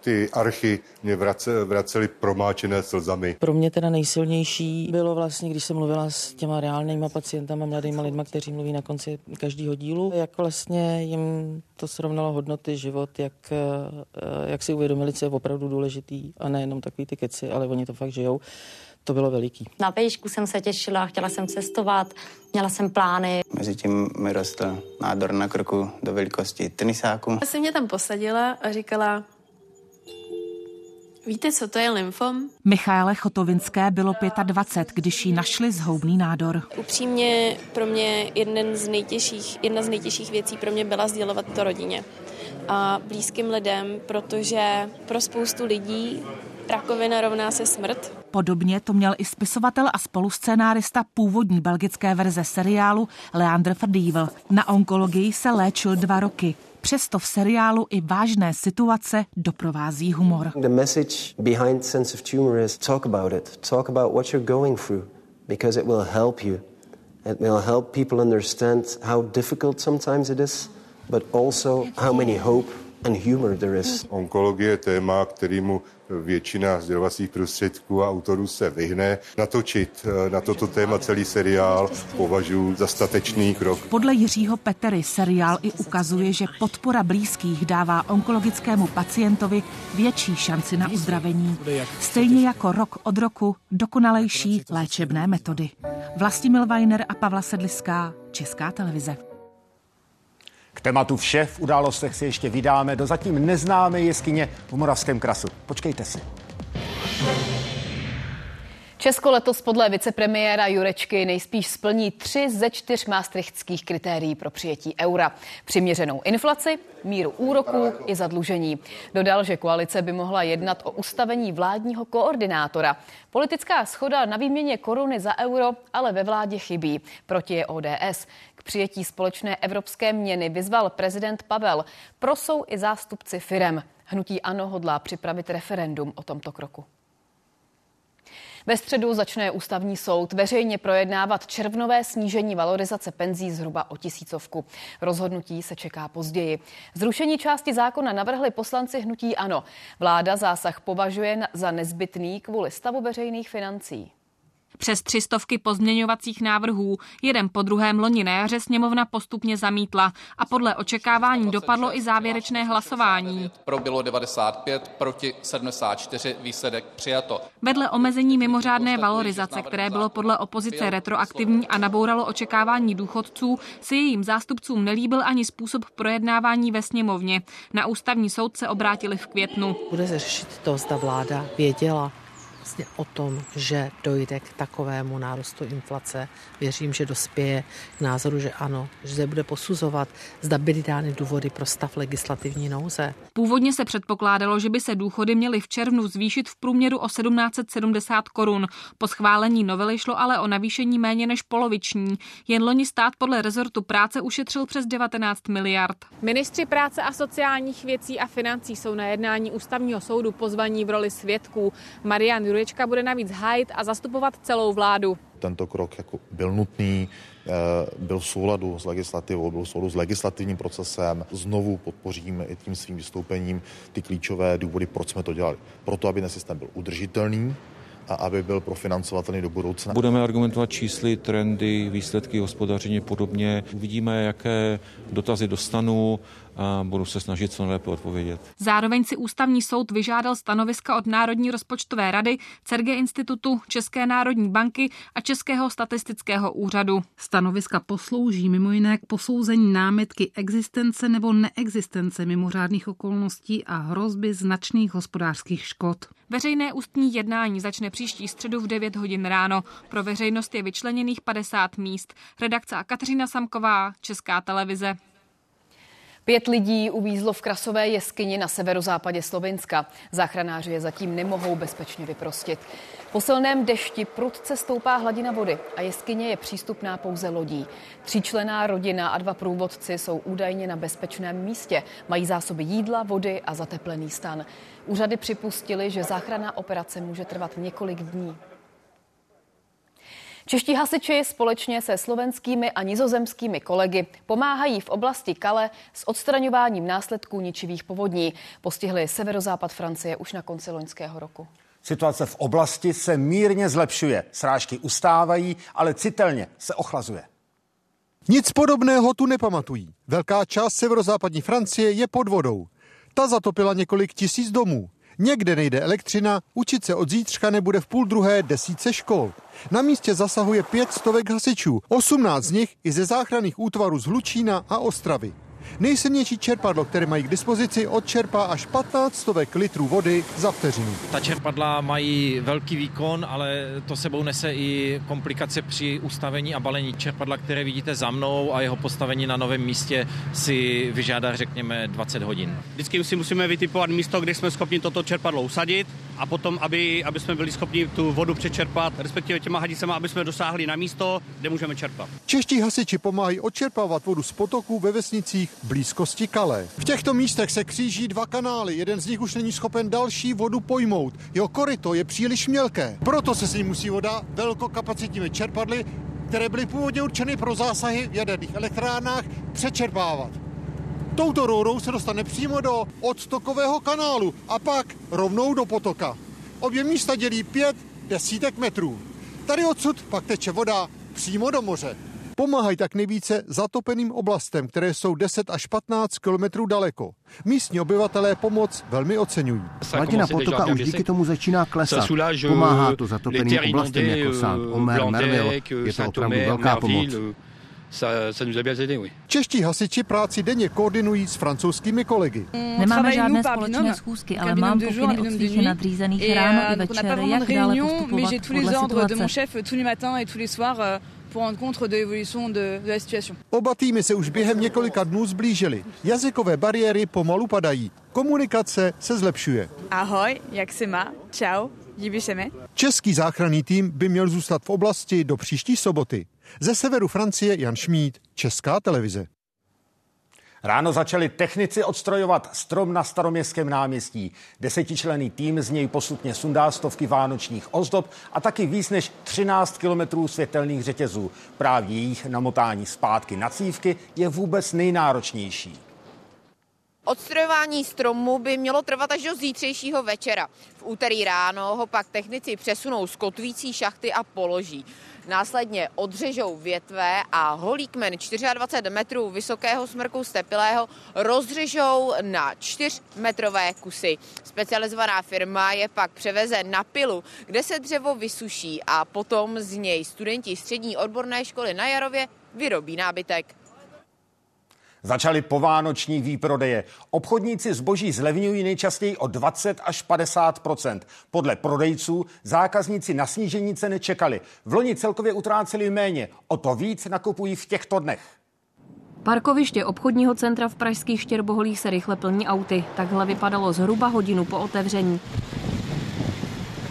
ty archy mě vracely promáčené slzami. Pro mě teda nejsilnější bylo vlastně, když jsem mluvila s těma reálnýma pacientama, mladýma lidma, kteří mluví na konci každého dílu, jak vlastně jim to srovnalo hodnoty, život, jak, eh, jak si uvědomili, co je opravdu důležitý a nejenom takový ty keci, ale oni to fakt žijou to bylo veliký. Na vejšku jsem se těšila, chtěla jsem cestovat, měla jsem plány. Mezitím mi rostl nádor na krku do velikosti tenisáku. Já jsem mě tam posadila a říkala, Víte, co to je lymfom? Michaele Chotovinské bylo 25, když jí našli zhoubný nádor. Upřímně pro mě jeden z nejtěžších, jedna z nejtěžších věcí pro mě byla sdělovat to rodině a blízkým lidem, protože pro spoustu lidí rakovina rovná se smrt. Podobně to měl i spisovatel a spoluscénárista původní belgické verze seriálu Leander Verdievel. Na onkologii se léčil dva roky. Přesto v seriálu i vážné situace doprovází humor. The message behind Sense of Humor is talk about it. Talk about what you're going through because it will help you. It will help people understand how difficult sometimes it is, but also how many hope and humor there is. Onkologie je téma, kterému většina sdělovacích prostředků a autorů se vyhne. Natočit eh, na toto téma celý seriál považuji za statečný krok. Podle Jiřího Petery seriál i ukazuje, že podpora blízkých dává onkologickému pacientovi větší šanci na uzdravení. Stejně jako rok od roku dokonalejší léčebné metody. Vlastimil Weiner a Pavla Sedliská, Česká televize. K tématu vše v událostech se ještě vydáme do zatím neznámé jeskyně v Moravském krasu. Počkejte si. Česko letos podle vicepremiéra Jurečky nejspíš splní tři ze čtyř maastrichtských kritérií pro přijetí eura. Přiměřenou inflaci, míru úroků i zadlužení. Dodal, že koalice by mohla jednat o ustavení vládního koordinátora. Politická schoda na výměně koruny za euro ale ve vládě chybí. Proti je ODS. K přijetí společné evropské měny vyzval prezident Pavel. Prosou i zástupci firem. Hnutí ANO hodlá připravit referendum o tomto kroku. Ve středu začne ústavní soud veřejně projednávat červnové snížení valorizace penzí zhruba o tisícovku. Rozhodnutí se čeká později. Zrušení části zákona navrhli poslanci hnutí ANO. Vláda zásah považuje za nezbytný kvůli stavu veřejných financí. Přes tři stovky pozměňovacích návrhů, jeden po druhém loni na jaře sněmovna postupně zamítla a podle očekávání dopadlo i závěrečné hlasování. Pro bylo 95, proti 74, výsledek přijato. Vedle omezení mimořádné valorizace, které bylo podle opozice retroaktivní a nabouralo očekávání důchodců, se jejím zástupcům nelíbil ani způsob projednávání ve sněmovně. Na ústavní soud se obrátili v květnu. Bude se řešit to, zda vláda věděla, vlastně o tom, že dojde k takovému nárůstu inflace. Věřím, že dospěje k názoru, že ano, že se bude posuzovat, zda byly dány důvody pro stav legislativní nouze. Původně se předpokládalo, že by se důchody měly v červnu zvýšit v průměru o 1770 korun. Po schválení novely šlo ale o navýšení méně než poloviční. Jen loni stát podle rezortu práce ušetřil přes 19 miliard. Ministři práce a sociálních věcí a financí jsou na jednání ústavního soudu pozvaní v roli svědků. Marian Jurečka bude navíc hájit a zastupovat celou vládu. Tento krok jako byl nutný, eh, byl v souladu s legislativou, byl v souladu s legislativním procesem. Znovu podpoříme i tím svým vystoupením ty klíčové důvody, proč jsme to dělali. Proto, aby ten systém byl udržitelný, a aby byl profinancovatelný do budoucna. Budeme argumentovat čísly, trendy, výsledky hospodaření podobně. Uvidíme, jaké dotazy dostanu a budu se snažit co nejlépe odpovědět. Zároveň si ústavní soud vyžádal stanoviska od Národní rozpočtové rady, CERGE institutu, České národní banky a Českého statistického úřadu. Stanoviska poslouží mimo jiné k posouzení námitky existence nebo neexistence mimořádných okolností a hrozby značných hospodářských škod. Veřejné ústní jednání začne příští středu v 9 hodin ráno. Pro veřejnost je vyčleněných 50 míst. Redakce a Kateřina Samková, Česká televize. Pět lidí uvízlo v krasové jeskyni na severozápadě Slovenska. Záchranáři je zatím nemohou bezpečně vyprostit. Po silném dešti prudce stoupá hladina vody a jeskyně je přístupná pouze lodí. Tříčlená rodina a dva průvodci jsou údajně na bezpečném místě. Mají zásoby jídla, vody a zateplený stan. Úřady připustili, že záchranná operace může trvat několik dní. Čeští hasiči společně se slovenskými a nizozemskými kolegy pomáhají v oblasti Kale s odstraňováním následků ničivých povodní. Postihli severozápad Francie už na konci loňského roku. Situace v oblasti se mírně zlepšuje. Srážky ustávají, ale citelně se ochlazuje. Nic podobného tu nepamatují. Velká část severozápadní Francie je pod vodou. Ta zatopila několik tisíc domů. Někde nejde elektřina, učit se od zítřka nebude v půl druhé desíce škol. Na místě zasahuje pět stovek hasičů, 18 z nich i ze záchranných útvarů z Hlučína a Ostravy. Nejsilnější čerpadlo, které mají k dispozici, odčerpá až 15 stovek litrů vody za vteřinu. Ta čerpadla mají velký výkon, ale to sebou nese i komplikace při ustavení a balení čerpadla, které vidíte za mnou a jeho postavení na novém místě si vyžádá, řekněme, 20 hodin. Vždycky si musíme vytipovat místo, kde jsme schopni toto čerpadlo usadit a potom, aby, aby jsme byli schopni tu vodu přečerpat, respektive těma hadicema, aby jsme dosáhli na místo, kde můžeme čerpat. Čeští hasiči pomáhají odčerpávat vodu z potoků ve vesnicích blízkosti Kale. V těchto místech se kříží dva kanály, jeden z nich už není schopen další vodu pojmout. Jeho koryto je příliš mělké, proto se s ním musí voda velkokapacitními čerpadly, které byly původně určeny pro zásahy v jaderných elektrárnách, přečerpávat. Touto rourou se dostane přímo do odtokového kanálu a pak rovnou do potoka. Obě místa dělí pět desítek metrů. Tady odsud pak teče voda přímo do moře. Pomáhají tak nejvíce zatopeným oblastem, které jsou 10 až 15 kilometrů daleko. Místní obyvatelé pomoc velmi oceňují. Hladina potoka už díky tomu začíná klesat. Pomáhá to zatopeným oblastem jako Saint Omer, Merville. Je to opravdu velká pomoc. Ça, ça nous a bien aidé, oui. Čeští hasiči práci denně koordinují s francouzskými kolegy. Nemáme žádné společné schůzky, ale mám pokyny od svých nadřízených ráno i večer, jak dále postupovat podle situace pour rendre compte de l'évolution de, de la situation. Oba týmy se už během několika dnů zblížily. Jazykové bariéry pomalu padají. Komunikace se zlepšuje. Ahoj, jak se má? Čau, dívíš se mi? Český záchranný tým by měl zůstat v oblasti do příští soboty. Ze severu Francie Jan Šmíd, Česká televize. Ráno začali technici odstrojovat strom na staroměstském náměstí. Desetičlený tým z něj postupně sundá stovky vánočních ozdob a taky víc než 13 kilometrů světelných řetězů. Právě jejich namotání zpátky na cívky je vůbec nejnáročnější. Odstrojování stromu by mělo trvat až do zítřejšího večera. V úterý ráno ho pak technici přesunou z kotvící šachty a položí. Následně odřežou větve a holý kmen 24 metrů vysokého smrku stepilého rozřežou na 4-metrové kusy. Specializovaná firma je pak převeze na pilu, kde se dřevo vysuší a potom z něj studenti střední odborné školy na Jarově vyrobí nábytek. Začaly povánoční výprodeje. Obchodníci zboží zlevňují nejčastěji o 20 až 50% Podle prodejců zákazníci na snížení ceny čekali. V loni celkově utráceli méně. O to víc nakupují v těchto dnech. Parkoviště obchodního centra v pražských Štěrboholích se rychle plní auty. Takhle vypadalo zhruba hodinu po otevření.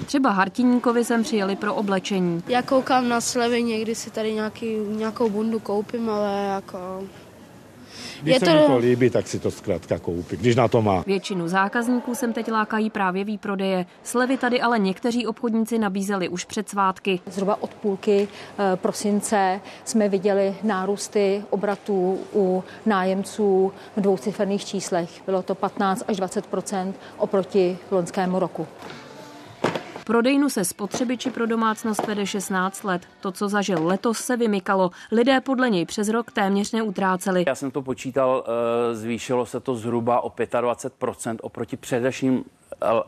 Třeba Hartiníkovi sem přijeli pro oblečení. Já koukám na slevy, někdy si tady nějaký, nějakou bundu koupím, ale jako když je se to... mi to líbí, tak si to zkrátka koupí, když na to má. Většinu zákazníků sem teď lákají právě výprodeje. Slevy tady ale někteří obchodníci nabízeli už před svátky. Zhruba od půlky eh, prosince jsme viděli nárůsty obratů u nájemců v dvouciferných číslech. Bylo to 15 až 20% oproti loňskému roku. Prodejnu se spotřebiči pro domácnost vede 16 let. To, co zažil letos, se vymykalo. Lidé podle něj přes rok téměř neutráceli. Já jsem to počítal, eh, zvýšilo se to zhruba o 25% oproti předešlým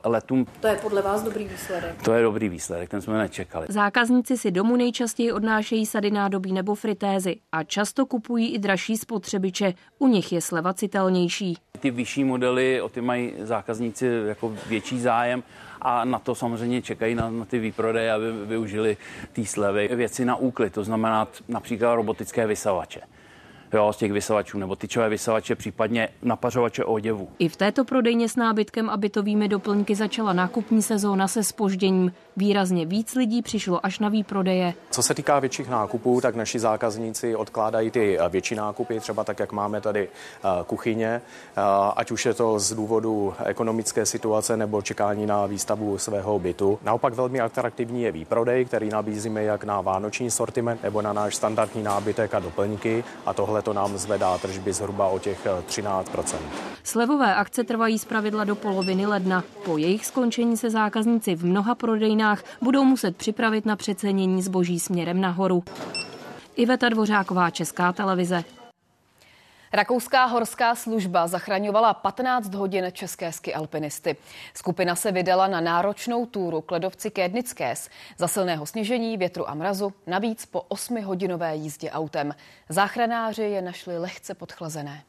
letům. To je podle vás dobrý výsledek? To je dobrý výsledek, ten jsme nečekali. Zákazníci si domů nejčastěji odnášejí sady nádobí nebo fritézy a často kupují i dražší spotřebiče. U nich je sleva citelnější. Ty vyšší modely, o ty mají zákazníci jako větší zájem a na to samozřejmě čekají na, na ty výprodeje, aby využili ty slevy. Věci na úklid, to znamená například robotické vysavače jo, z těch vysavačů, nebo tyčové vysavače, případně napařovače oděvu. I v této prodejně s nábytkem a bytovými doplňky začala nákupní sezóna se spožděním. Výrazně víc lidí přišlo až na výprodeje. Co se týká větších nákupů, tak naši zákazníci odkládají ty eh, větší nákupy, třeba tak, jak máme tady eh, kuchyně, eh, ať už je to z důvodu ekonomické situace nebo čekání na výstavu svého bytu. Naopak velmi atraktivní je výprodej, který nabízíme jak na vánoční sortiment nebo na náš standardní nábytek a doplňky a tohle to nám zvedá tržby zhruba o těch 13 Slevové akce trvají zpravidla do poloviny ledna. Po jejich skončení se zákazníci v mnoha prodejnách budou muset připravit na přecenění zboží směrem nahoru. Iveta Dvořáková, Česká televize. Rakouská horská služba zachraňovala 15 hodin české ski alpinisty. Skupina se vydala na náročnou túru k ledovci Kédnickés. Za silného sněžení, větru a mrazu, navíc po 8-hodinové jízdě autem. Záchranáři je našli lehce podchlazené.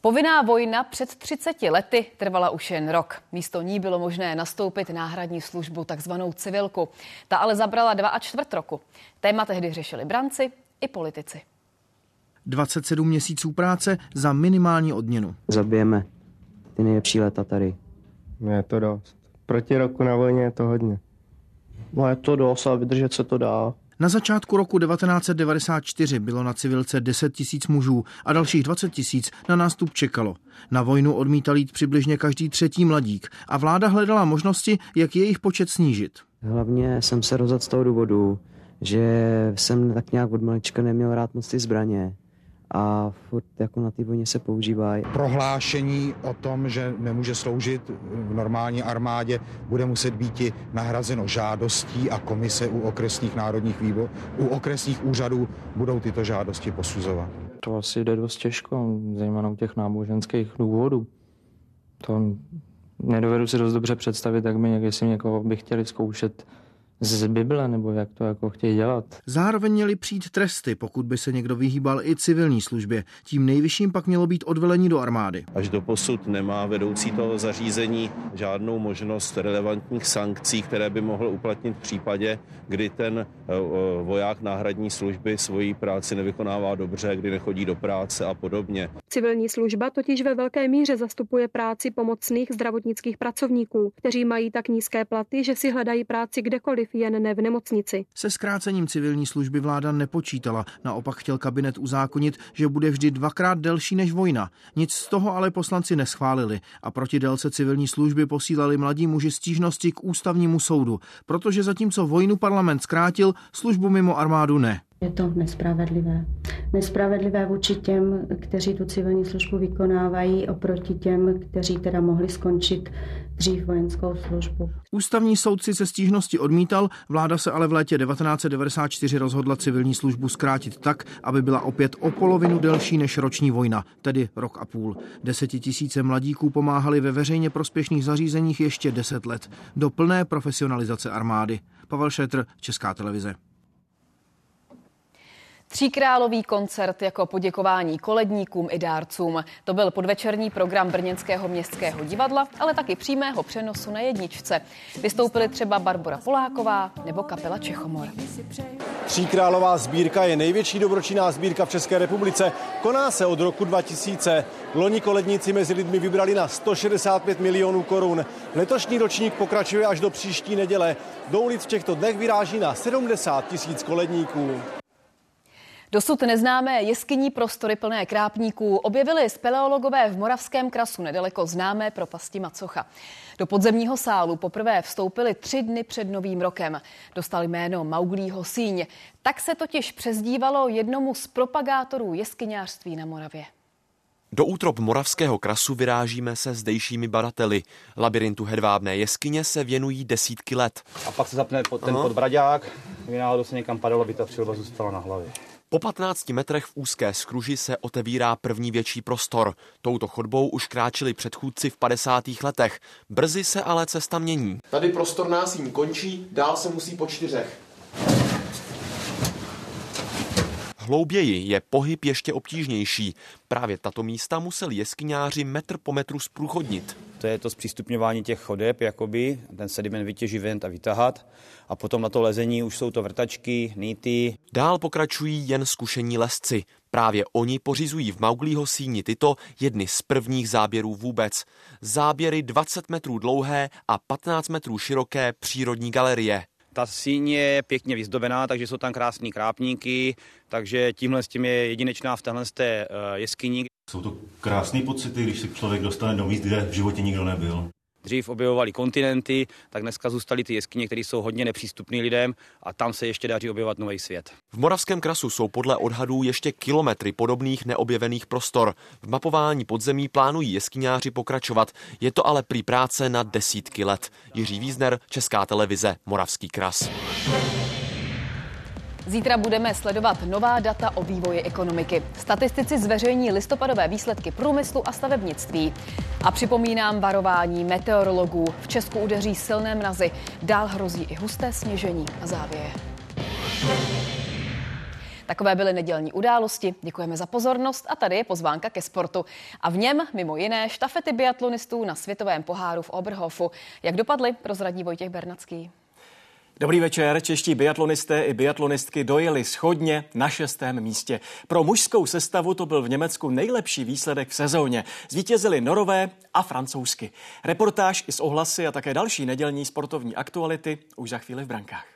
Povinná vojna před 30 lety trvala už jen rok. Místo ní bylo možné nastoupit náhradní službu, takzvanou civilku. Ta ale zabrala dva a čtvrt roku. Téma tehdy řešili branci i politici. 27 měsíců práce za minimální odměnu. Zabijeme ty nejlepší leta tady. Je to dost. Proti roku na vojně je to hodně. No je to dost, ale vydržet se to dá. Na začátku roku 1994 bylo na civilce 10 tisíc mužů a dalších 20 tisíc na nástup čekalo. Na vojnu odmítal jít přibližně každý třetí mladík a vláda hledala možnosti, jak jejich počet snížit. Hlavně jsem se rozhodl z toho důvodu, že jsem tak nějak od malička neměl rád moc ty zbraně a furt jako na té vojně se používají. Prohlášení o tom, že nemůže sloužit v normální armádě, bude muset být i nahrazeno žádostí a komise u okresních národních výbor, u okresních úřadů budou tyto žádosti posuzovat. To asi jde dost těžko, zejména u těch náboženských důvodů. To nedovedu si dost dobře představit, jak by jestli někoho by chtěli zkoušet z Bible, nebo jak to jako chtějí dělat. Zároveň měly přijít tresty, pokud by se někdo vyhýbal i civilní službě. Tím nejvyšším pak mělo být odvelení do armády. Až do posud nemá vedoucí toho zařízení žádnou možnost relevantních sankcí, které by mohl uplatnit v případě, kdy ten eh, voják náhradní služby svoji práci nevykonává dobře, kdy nechodí do práce a podobně. Civilní služba totiž ve velké míře zastupuje práci pomocných zdravotnických pracovníků, kteří mají tak nízké platy, že si hledají práci kdekoliv kdekoliv, jen ne v nemocnici. Se zkrácením civilní služby vláda nepočítala. Naopak chtěl kabinet uzákonit, že bude vždy dvakrát delší než vojna. Nic z toho ale poslanci neschválili a proti délce civilní služby posílali mladí muži stížnosti k ústavnímu soudu, protože zatímco vojnu parlament zkrátil, službu mimo armádu ne. Je to nespravedlivé. Nespravedlivé vůči těm, kteří tu civilní službu vykonávají, oproti těm, kteří teda mohli skončit dřív vojenskou službu. Ústavní soudci se stížnosti odmítal, vláda se ale v létě 1994 rozhodla civilní službu zkrátit tak, aby byla opět o polovinu delší než roční vojna, tedy rok a půl. Desetitisíce mladíků pomáhali ve veřejně prospěšných zařízeních ještě deset let do plné profesionalizace armády. Pavel Šetr, Česká televize. Tříkrálový koncert jako poděkování koledníkům i dárcům. To byl podvečerní program Brněnského městského divadla, ale taky přímého přenosu na jedničce. Vystoupili třeba Barbara Poláková nebo kapela Čechomor. Tříkrálová sbírka je největší dobročinná sbírka v České republice. Koná se od roku 2000. Loni koledníci mezi lidmi vybrali na 165 milionů korun. Letošní ročník pokračuje až do příští neděle. Do ulic v těchto dnech vyráží na 70 tisíc koledníků. Dosud neznámé jeskyní prostory plné krápníků objevili speleologové v Moravském krasu nedaleko známé propasti Macocha. Do podzemního sálu poprvé vstoupili tři dny před novým rokem. Dostali jméno Mauglího síň. Tak se totiž přezdívalo jednomu z propagátorů jeskyňářství na Moravě. Do útrop Moravského krasu vyrážíme se zdejšími badateli. Labirintu hedvábné jeskyně se věnují desítky let. A pak se zapne ten podbraďák, kdyby náhodou se někam padalo, by ta přilba zůstala na hlavě. Po 15 metrech v úzké skruži se otevírá první větší prostor. Touto chodbou už kráčeli předchůdci v 50. letech. Brzy se ale cesta mění. Tady prostor nás jim končí, dál se musí po čtyřech. Hlouběji je pohyb ještě obtížnější. Právě tato místa museli jeskyňáři metr po metru zprůchodnit. To je to zpřístupňování těch chodeb, jakoby, ten sediment vytěžit a vytahat. A potom na to lezení už jsou to vrtačky, nýty. Dál pokračují jen zkušení lesci. Právě oni pořizují v Mauglího síni tyto jedny z prvních záběrů vůbec. Záběry 20 metrů dlouhé a 15 metrů široké přírodní galerie. Ta síň je pěkně vyzdobená, takže jsou tam krásné krápníky, takže tímhle s tím je jedinečná v téhle eh, jeskyni. Jsou to krásné pocity, když se člověk dostane do míst, kde v životě nikdo nebyl. Dřív objevovali kontinenty, tak dneska zůstaly ty jeskyně, které jsou hodně nepřístupné lidem a tam se ještě daří objevovat nový svět. V Moravském krasu jsou podle odhadů ještě kilometry podobných neobjevených prostor. V mapování podzemí plánují jeskyňáři pokračovat. Je to ale prý práce na desítky let. Jiří Vízner, Česká televize, Moravský kras. Zítra budeme sledovat nová data o vývoji ekonomiky. Statistici zveřejní listopadové výsledky průmyslu a stavebnictví. A připomínám varování meteorologů. V Česku udeří silné mrazy. Dál hrozí i husté sněžení a závěje. Takové byly nedělní události. Děkujeme za pozornost a tady je pozvánka ke sportu. A v něm mimo jiné štafety biatlonistů na světovém poháru v Oberhofu. Jak dopadly, prozradí Vojtěch Bernacký. Dobrý večer. Čeští biatlonisté i biatlonistky dojeli schodně na šestém místě. Pro mužskou sestavu to byl v Německu nejlepší výsledek v sezóně. Zvítězili Norové a Francouzsky. Reportáž i z ohlasy a také další nedělní sportovní aktuality už za chvíli v brankách.